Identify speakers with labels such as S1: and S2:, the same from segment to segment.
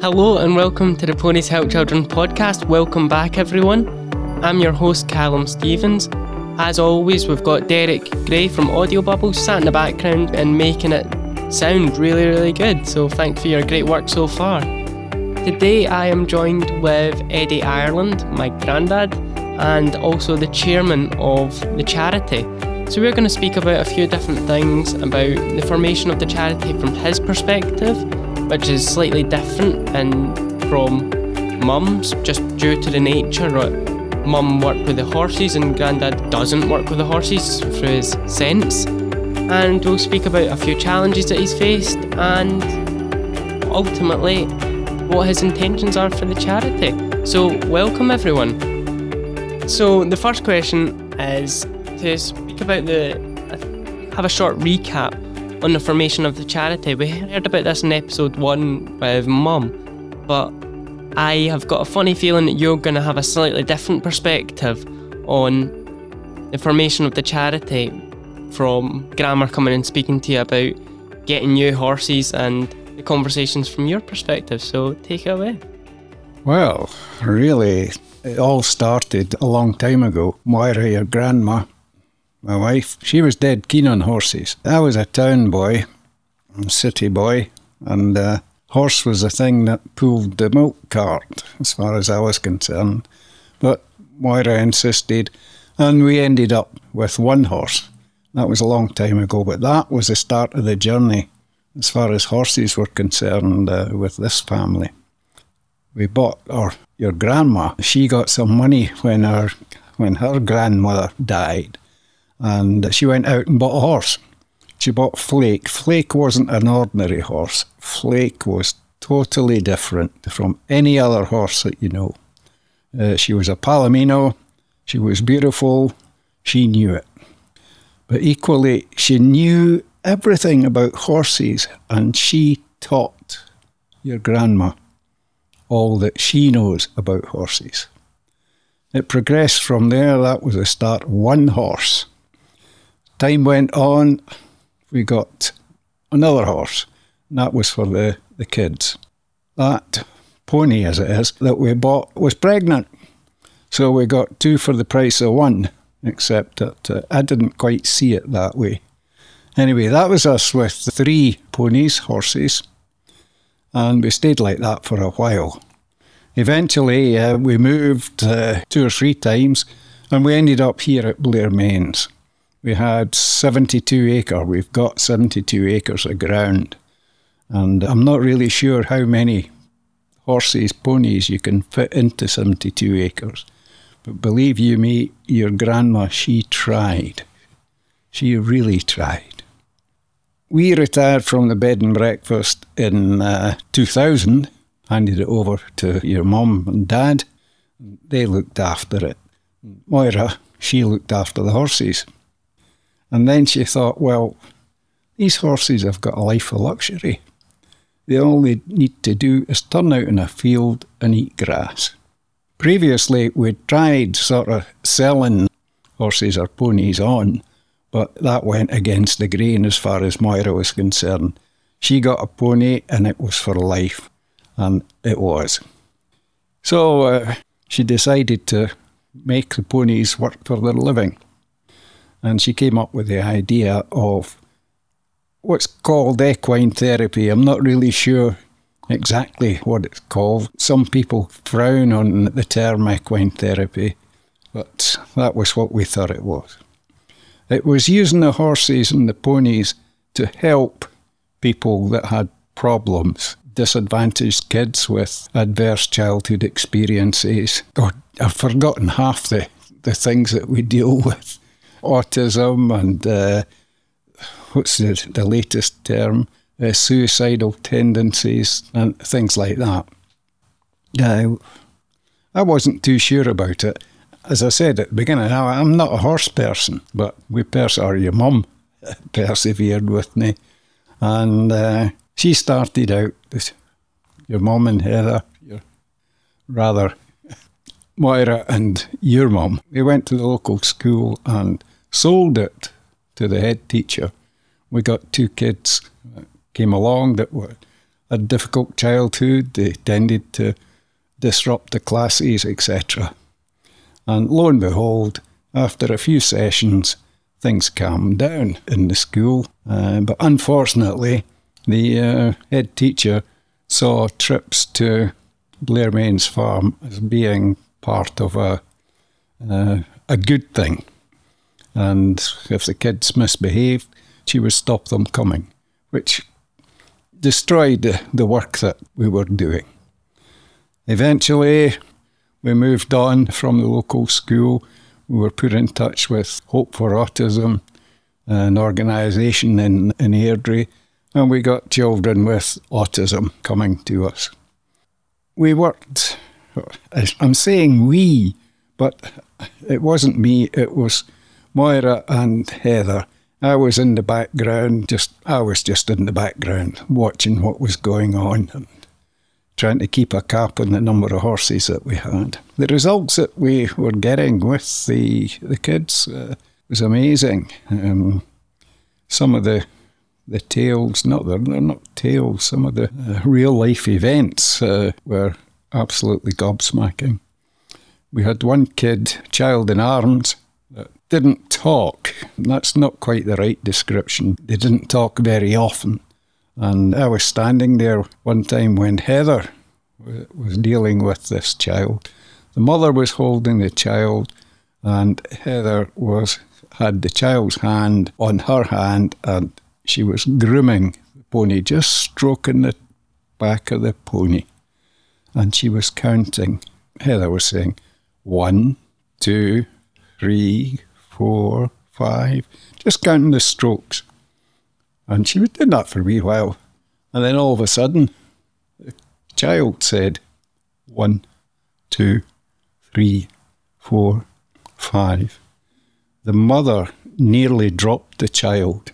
S1: Hello and welcome to the Ponies Help Children podcast. Welcome back, everyone. I'm your host, Calum Stevens. As always, we've got Derek Gray from Audio Bubbles sat in the background and making it sound really, really good. So, thanks for your great work so far. Today, I am joined with Eddie Ireland, my granddad, and also the chairman of the charity. So, we're going to speak about a few different things about the formation of the charity from his perspective, which is slightly different and from mum's, just due to the nature that mum worked with the horses and granddad doesn't work with the horses through his sense. And we'll speak about a few challenges that he's faced and ultimately what his intentions are for the charity. So, welcome everyone. So, the first question is to speak about the have a short recap on the formation of the charity. We heard about this in episode one with Mum, but I have got a funny feeling that you're going to have a slightly different perspective on the formation of the charity from Grammar coming and speaking to you about getting new horses and the conversations from your perspective. So take it away.
S2: Well, really, it all started a long time ago. Moira, your grandma, my wife, she was dead keen on horses. I was a town boy, a city boy, and uh, horse was the thing that pulled the milk cart, as far as I was concerned. But Moira insisted, and we ended up with one horse. That was a long time ago, but that was the start of the journey as far as horses were concerned uh, with this family. We bought, or your grandma, she got some money when her when her grandmother died, and she went out and bought a horse. She bought Flake. Flake wasn't an ordinary horse. Flake was totally different from any other horse that you know. Uh, she was a Palomino. She was beautiful. She knew it. But equally, she knew everything about horses and she taught your grandma all that she knows about horses. It progressed from there. That was the start. One horse. Time went on. We got another horse. And that was for the, the kids. That pony, as it is, that we bought was pregnant. So we got two for the price of one, except that uh, I didn't quite see it that way. Anyway, that was us with three ponies, horses, and we stayed like that for a while. Eventually, uh, we moved uh, two or three times, and we ended up here at Blairmains. We had 72 acre. We've got 72 acres of ground, and I'm not really sure how many horses, ponies you can fit into 72 acres. But believe you me, your grandma, she tried. She really tried. We retired from the bed and breakfast in uh, 2000, handed it over to your mum and dad. They looked after it. Moira, she looked after the horses. And then she thought, well, these horses have got a life of luxury. They all they need to do is turn out in a field and eat grass. Previously, we'd tried sort of selling horses or ponies on, but that went against the grain as far as Moira was concerned. She got a pony and it was for life, and it was. So uh, she decided to make the ponies work for their living. And she came up with the idea of what's called equine therapy. I'm not really sure exactly what it's called. Some people frown on the term equine therapy, but that was what we thought it was. It was using the horses and the ponies to help people that had problems, disadvantaged kids with adverse childhood experiences. God, I've forgotten half the, the things that we deal with autism and uh, what's the, the latest term? Uh, suicidal tendencies and things like that. Yeah, I wasn't too sure about it as I said at the beginning, I'm not a horse person, but we pers- or your mum persevered with me. And uh, she started out, your mum and Heather, your rather Moira and your mum. We went to the local school and sold it to the head teacher. We got two kids that came along that were a difficult childhood. They tended to disrupt the classes, etc. And lo and behold, after a few sessions, things calmed down in the school. Uh, but unfortunately, the uh, head teacher saw trips to Blairmains Farm as being part of a uh, a good thing. And if the kids misbehaved, she would stop them coming, which destroyed the, work that we were doing. Eventually, we moved on from the local school. We were put in touch with Hope for Autism, an organisation in, in Airdrie, and we got children with autism coming to us. We worked, I'm saying we, but it wasn't me, it was Moira and Heather. I was in the background, just I was just in the background watching what was going on and trying to keep a cap on the number of horses that we had. The results that we were getting with the the kids uh, was amazing. Um, some of the the tales, not they're, they're not tales, some of the uh, real life events uh, were absolutely gobsmacking. We had one kid, child in arms, didn't talk. That's not quite the right description. They didn't talk very often. And I was standing there one time when Heather was dealing with this child. The mother was holding the child, and Heather was had the child's hand on her hand, and she was grooming the pony, just stroking the back of the pony. And she was counting. Heather was saying, one, two, three, four, five, just counting the strokes. And she was doing that for a wee while. And then all of a sudden, the child said, one, two, three, four, five. The mother nearly dropped the child.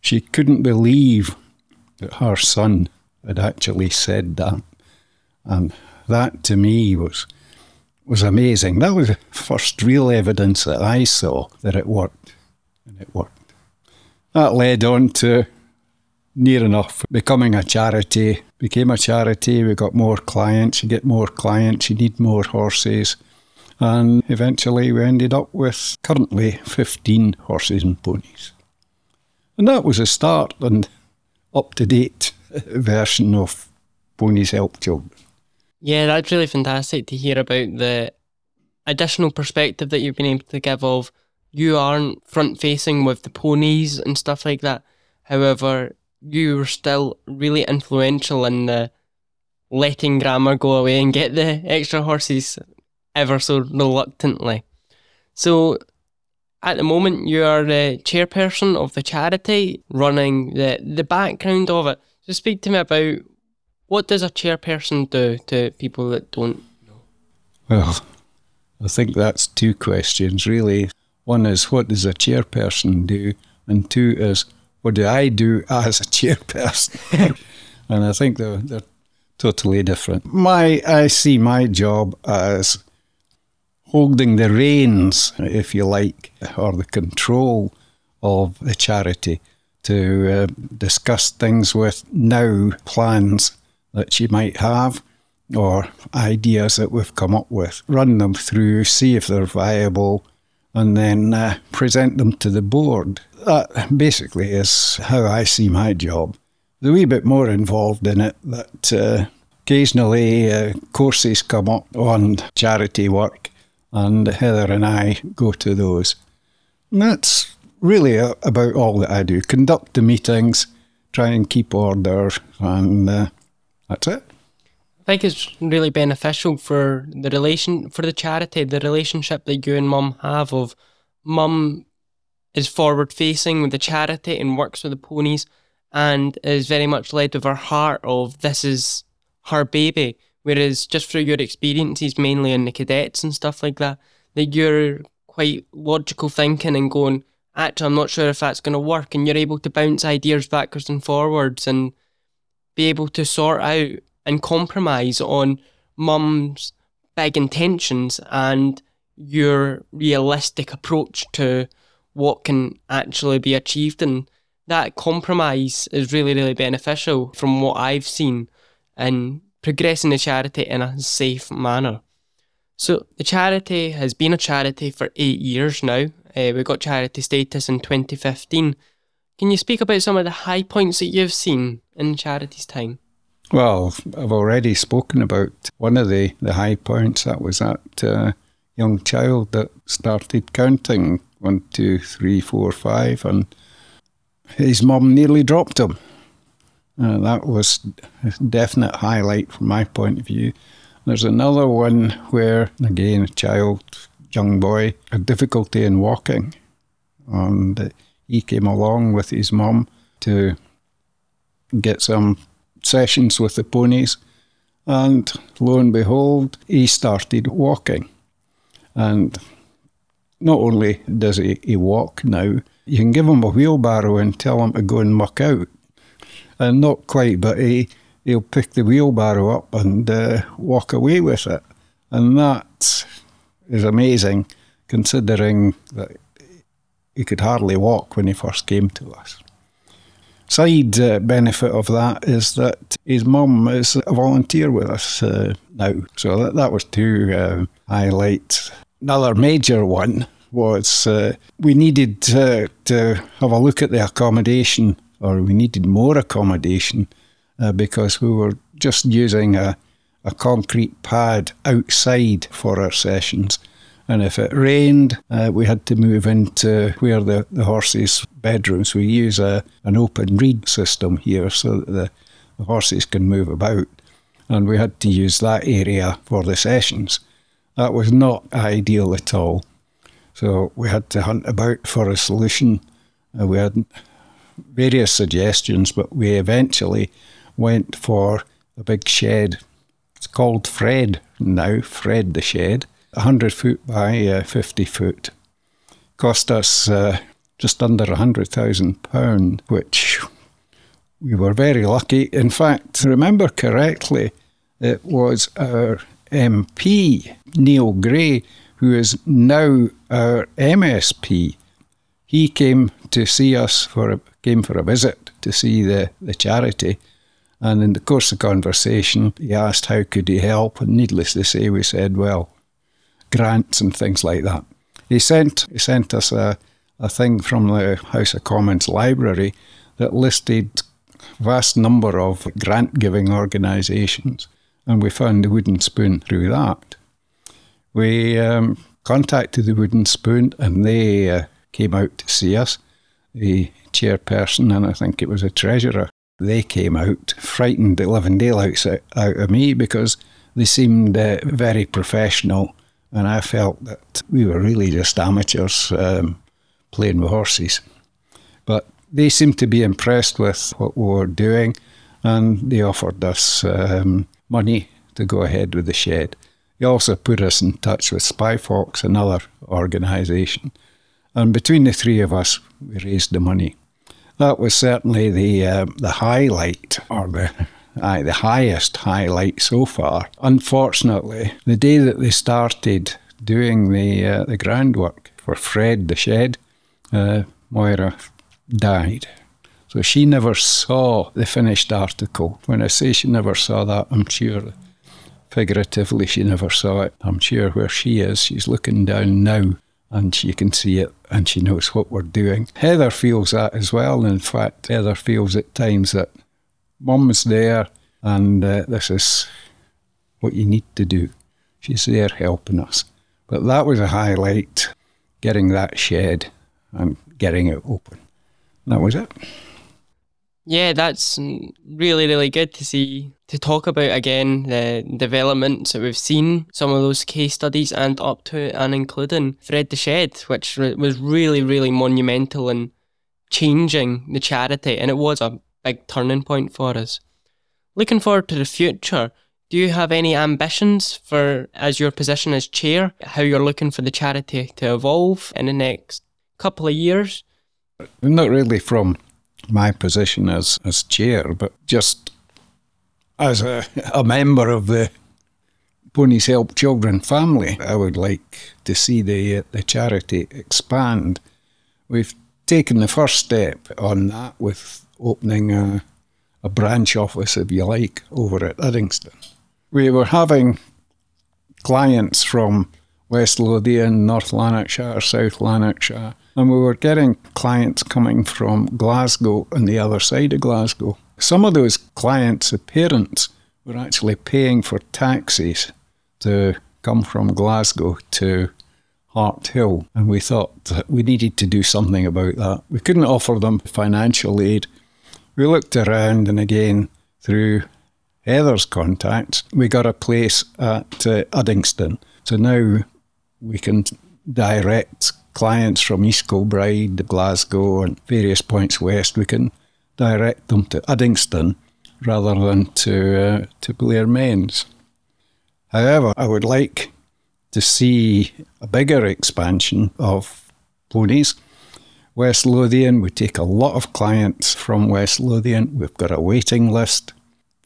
S2: She couldn't believe that her son had actually said that. And that to me was was amazing. That was the first real evidence that I saw that it worked. And it worked. That led on to near enough becoming a charity. Became a charity, we got more clients, you get more clients, you need more horses. And eventually we ended up with currently 15 horses and ponies. And that was a start and up to date version of Ponies Help Children.
S1: Yeah, that's really fantastic to hear about the additional perspective that you've been able to give of you aren't front facing with the ponies and stuff like that. However, you were still really influential in the letting grammar go away and get the extra horses ever so reluctantly. So at the moment you are the chairperson of the charity running the the background of it. So speak to me about what does a chairperson do to people that don't know?
S2: Well, I think that's two questions really. One is what does a chairperson do? And two is what do I do as a chairperson? and I think they're, they're totally different. My I see my job as holding the reins, if you like, or the control of the charity to uh, discuss things with now plans that she might have or ideas that we've come up with, run them through, see if they're viable, and then uh, present them to the board. That basically is how I see my job. A wee bit more involved in it that uh, occasionally uh, courses come up on charity work, and Heather and I go to those. And that's really about all that I do conduct the meetings, try and keep order, and uh, that's it.
S1: I think it's really beneficial for the relation for the charity, the relationship that you and mum have of mum is forward facing with the charity and works with the ponies and is very much led with her heart of this is her baby. Whereas just through your experiences mainly in the cadets and stuff like that, that you're quite logical thinking and going, actually I'm not sure if that's gonna work and you're able to bounce ideas backwards and forwards and be able to sort out and compromise on mum's big intentions and your realistic approach to what can actually be achieved and that compromise is really, really beneficial from what I've seen in progressing the charity in a safe manner. So the charity has been a charity for eight years now. Uh, we got charity status in 2015. Can you speak about some of the high points that you've seen in charity's time?
S2: Well, I've already spoken about one of the, the high points. That was that uh, young child that started counting one, two, three, four, five, and his mum nearly dropped him. Uh, that was a definite highlight from my point of view. There's another one where, again, a child, young boy, had difficulty in walking, and he came along with his mum to get some sessions with the ponies, and lo and behold, he started walking. And not only does he, he walk now, you can give him a wheelbarrow and tell him to go and muck out. And not quite, but he, he'll pick the wheelbarrow up and uh, walk away with it. And that is amazing considering that he could hardly walk when he first came to us. Side uh, benefit of that is that his mum is a volunteer with us uh, now. So that, that was two uh, highlights. Another major one was uh, we needed to, to have a look at the accommodation, or we needed more accommodation uh, because we were just using a, a concrete pad outside for our sessions. And if it rained, uh, we had to move into where the, the horses' bedrooms. We use a, an open reed system here so that the, the horses can move about. And we had to use that area for the sessions. That was not ideal at all. So we had to hunt about for a solution. Uh, we had various suggestions, but we eventually went for a big shed. It's called Fred now, Fred the Shed, 100 foot by uh, 50 foot. Cost us uh, just under £100,000, which we were very lucky. In fact, remember correctly, it was our MP, Neil Gray, who is now our MSP, he came to see us for a, came for a visit to see the, the charity. And in the course of conversation, he asked how could he help, and needless to say, we said, well, grants and things like that. He sent he sent us a, a thing from the House of Commons library that listed vast number of grant giving organisations, and we found the wooden spoon through that. We um, contacted the Wooden Spoon and they uh, came out to see us. The chairperson and I think it was a treasurer, they came out, frightened the living daylights out, out of me because they seemed uh, very professional and I felt that we were really just amateurs um, playing with horses. But they seemed to be impressed with what we were doing and they offered us um, money to go ahead with the shed. He also put us in touch with Spyfox, another organisation. And between the three of us, we raised the money. That was certainly the uh, the highlight, or the aye, the highest highlight so far. Unfortunately, the day that they started doing the uh, the groundwork for Fred the shed, uh, Moira died. So she never saw the finished article. When I say she never saw that, I'm sure figuratively, she never saw it. I'm sure where she is, she's looking down now and she can see it and she knows what we're doing. Heather feels that as well. In fact, Heather feels at times that mum's there and uh, this is what you need to do. She's there helping us. But that was a highlight, getting that shed and getting it open. That was it.
S1: Yeah, that's really, really good to see. To talk about again the developments that we've seen, some of those case studies, and up to and including Fred the Shed, which was really, really monumental in changing the charity, and it was a big turning point for us. Looking forward to the future, do you have any ambitions for, as your position as chair, how you're looking for the charity to evolve in the next couple of years?
S2: Not really from my position as, as chair, but just as a, a member of the Ponies Help Children family, I would like to see the the charity expand. We've taken the first step on that with opening a, a branch office, if you like, over at Uddingston. We were having clients from West Lothian, North Lanarkshire, South Lanarkshire, and we were getting clients coming from Glasgow and the other side of Glasgow. Some of those clients' parents were actually paying for taxis to come from Glasgow to Harthill, and we thought that we needed to do something about that. We couldn't offer them financial aid. We looked around, and again, through Heather's contacts, we got a place at uh, Uddingston. So now we can direct clients from East Kilbride, Glasgow, and various points west. We can direct them to Uddingston rather than to uh, to Blairmains. However, I would like to see a bigger expansion of ponies. West Lothian, we take a lot of clients from West Lothian. We've got a waiting list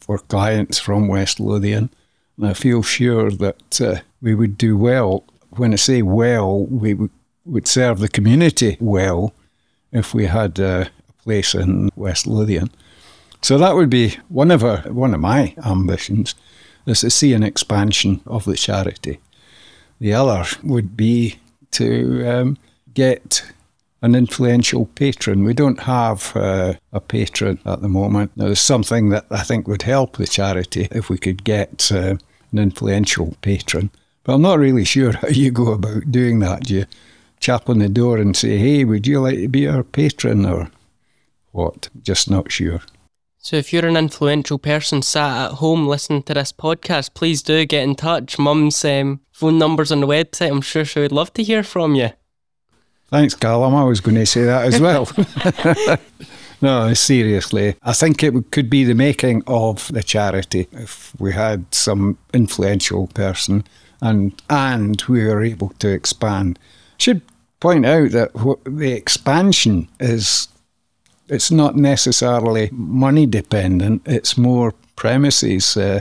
S2: for clients from West Lothian. And I feel sure that uh, we would do well. When I say well, we would, would serve the community well if we had uh, a place in West Lothian. So that would be one of our, one of my ambitions is to see an expansion of the charity. The other would be to um, get an influential patron. We don't have uh, a patron at the moment. Now, there's something that I think would help the charity if we could get uh, an influential patron. But I'm not really sure how you go about doing that. Do you chap on the door and say, hey, would you like to be our patron or what? Just not sure.
S1: So, if you're an influential person sat at home listening to this podcast, please do get in touch. Mum's um, phone number's on the website. I'm sure she would love to hear from you.
S2: Thanks, Calum. I'm always going to say that as well. no, seriously. I think it could be the making of the charity if we had some influential person and and we were able to expand. Should point out that the expansion is it's not necessarily money dependent, it's more premises uh,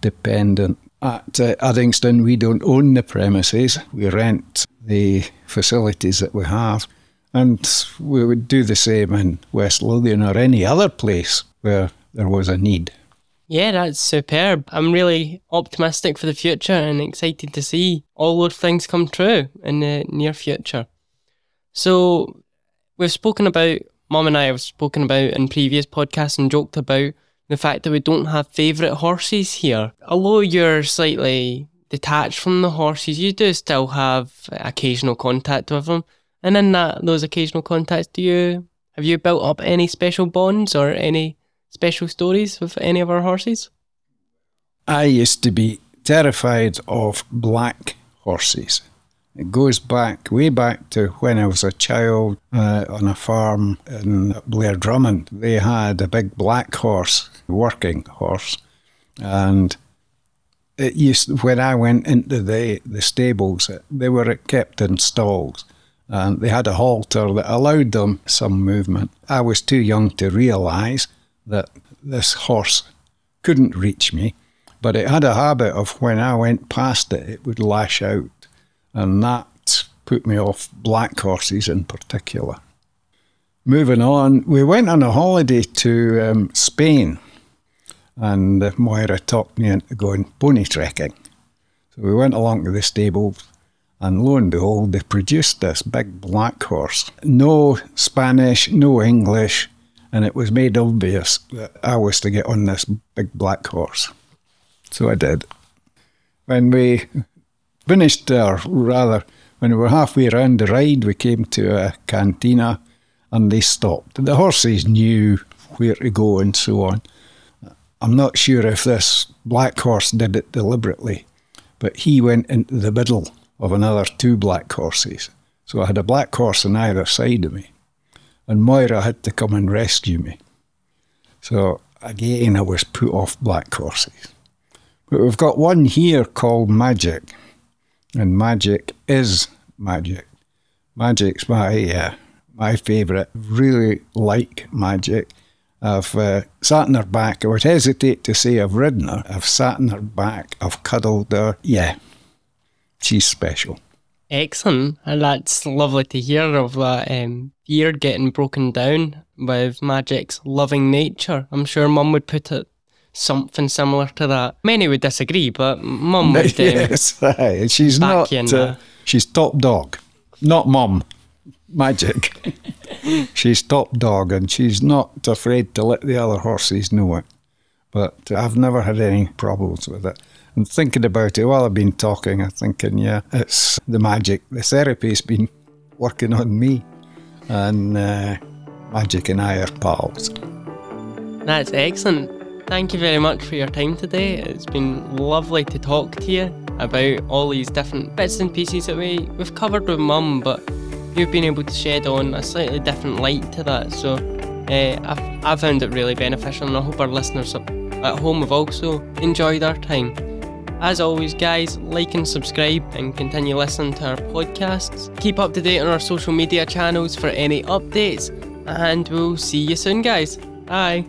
S2: dependent. At uh, Uddingston, we don't own the premises, we rent the facilities that we have. And we would do the same in West Lothian or any other place where there was a need.
S1: Yeah, that's superb. I'm really optimistic for the future and excited to see all those things come true in the near future. So, we've spoken about Mum and I have spoken about in previous podcasts and joked about the fact that we don't have favourite horses here. Although you're slightly detached from the horses, you do still have occasional contact with them. And in that those occasional contacts, do you have you built up any special bonds or any special stories with any of our horses?
S2: I used to be terrified of black horses. It goes back, way back to when I was a child uh, on a farm in Blair-Drummond. They had a big black horse, working horse, and it used when I went into the, the stables, they were kept in stalls and they had a halter that allowed them some movement. I was too young to realise that this horse couldn't reach me, but it had a habit of when I went past it, it would lash out and that put me off black horses in particular. Moving on, we went on a holiday to um, Spain, and uh, Moira talked me into going pony trekking. So we went along to the stable, and lo and behold, they produced this big black horse. No Spanish, no English, and it was made obvious that I was to get on this big black horse. So I did. When we finished, or rather, when we were halfway around the ride, we came to a cantina and they stopped. The horses knew where to go and so on. I'm not sure if this black horse did it deliberately, but he went into the middle of another two black horses. So I had a black horse on either side of me, and Moira had to come and rescue me. So again, I was put off black horses. But we've got one here called Magic. And magic is magic. Magic's my uh, my favourite. Really like magic. I've uh, sat on her back. I would hesitate to say I've ridden her. I've sat on her back. I've cuddled her. Yeah, she's special.
S1: Excellent. And that's lovely to hear of that um, fear getting broken down with magic's loving nature. I'm sure Mum would put it something similar to that. Many would disagree, but Mum would. Um,
S2: yes, she's not.
S1: in
S2: uh, she's top dog, not mum. Magic. she's top dog, and she's not afraid to let the other horses know it. But I've never had any problems with it. And thinking about it while I've been talking, I'm thinking, yeah, it's the magic. The therapy's been working on me, and uh, Magic and I are pals.
S1: That's excellent. Thank you very much for your time today. It's been lovely to talk to you about all these different bits and pieces that we, we've covered with Mum, but you've been able to shed on a slightly different light to that. So uh, I've, I've found it really beneficial, and I hope our listeners at at home have also enjoyed our time. As always, guys, like and subscribe and continue listening to our podcasts. Keep up to date on our social media channels for any updates, and we'll see you soon, guys. Bye.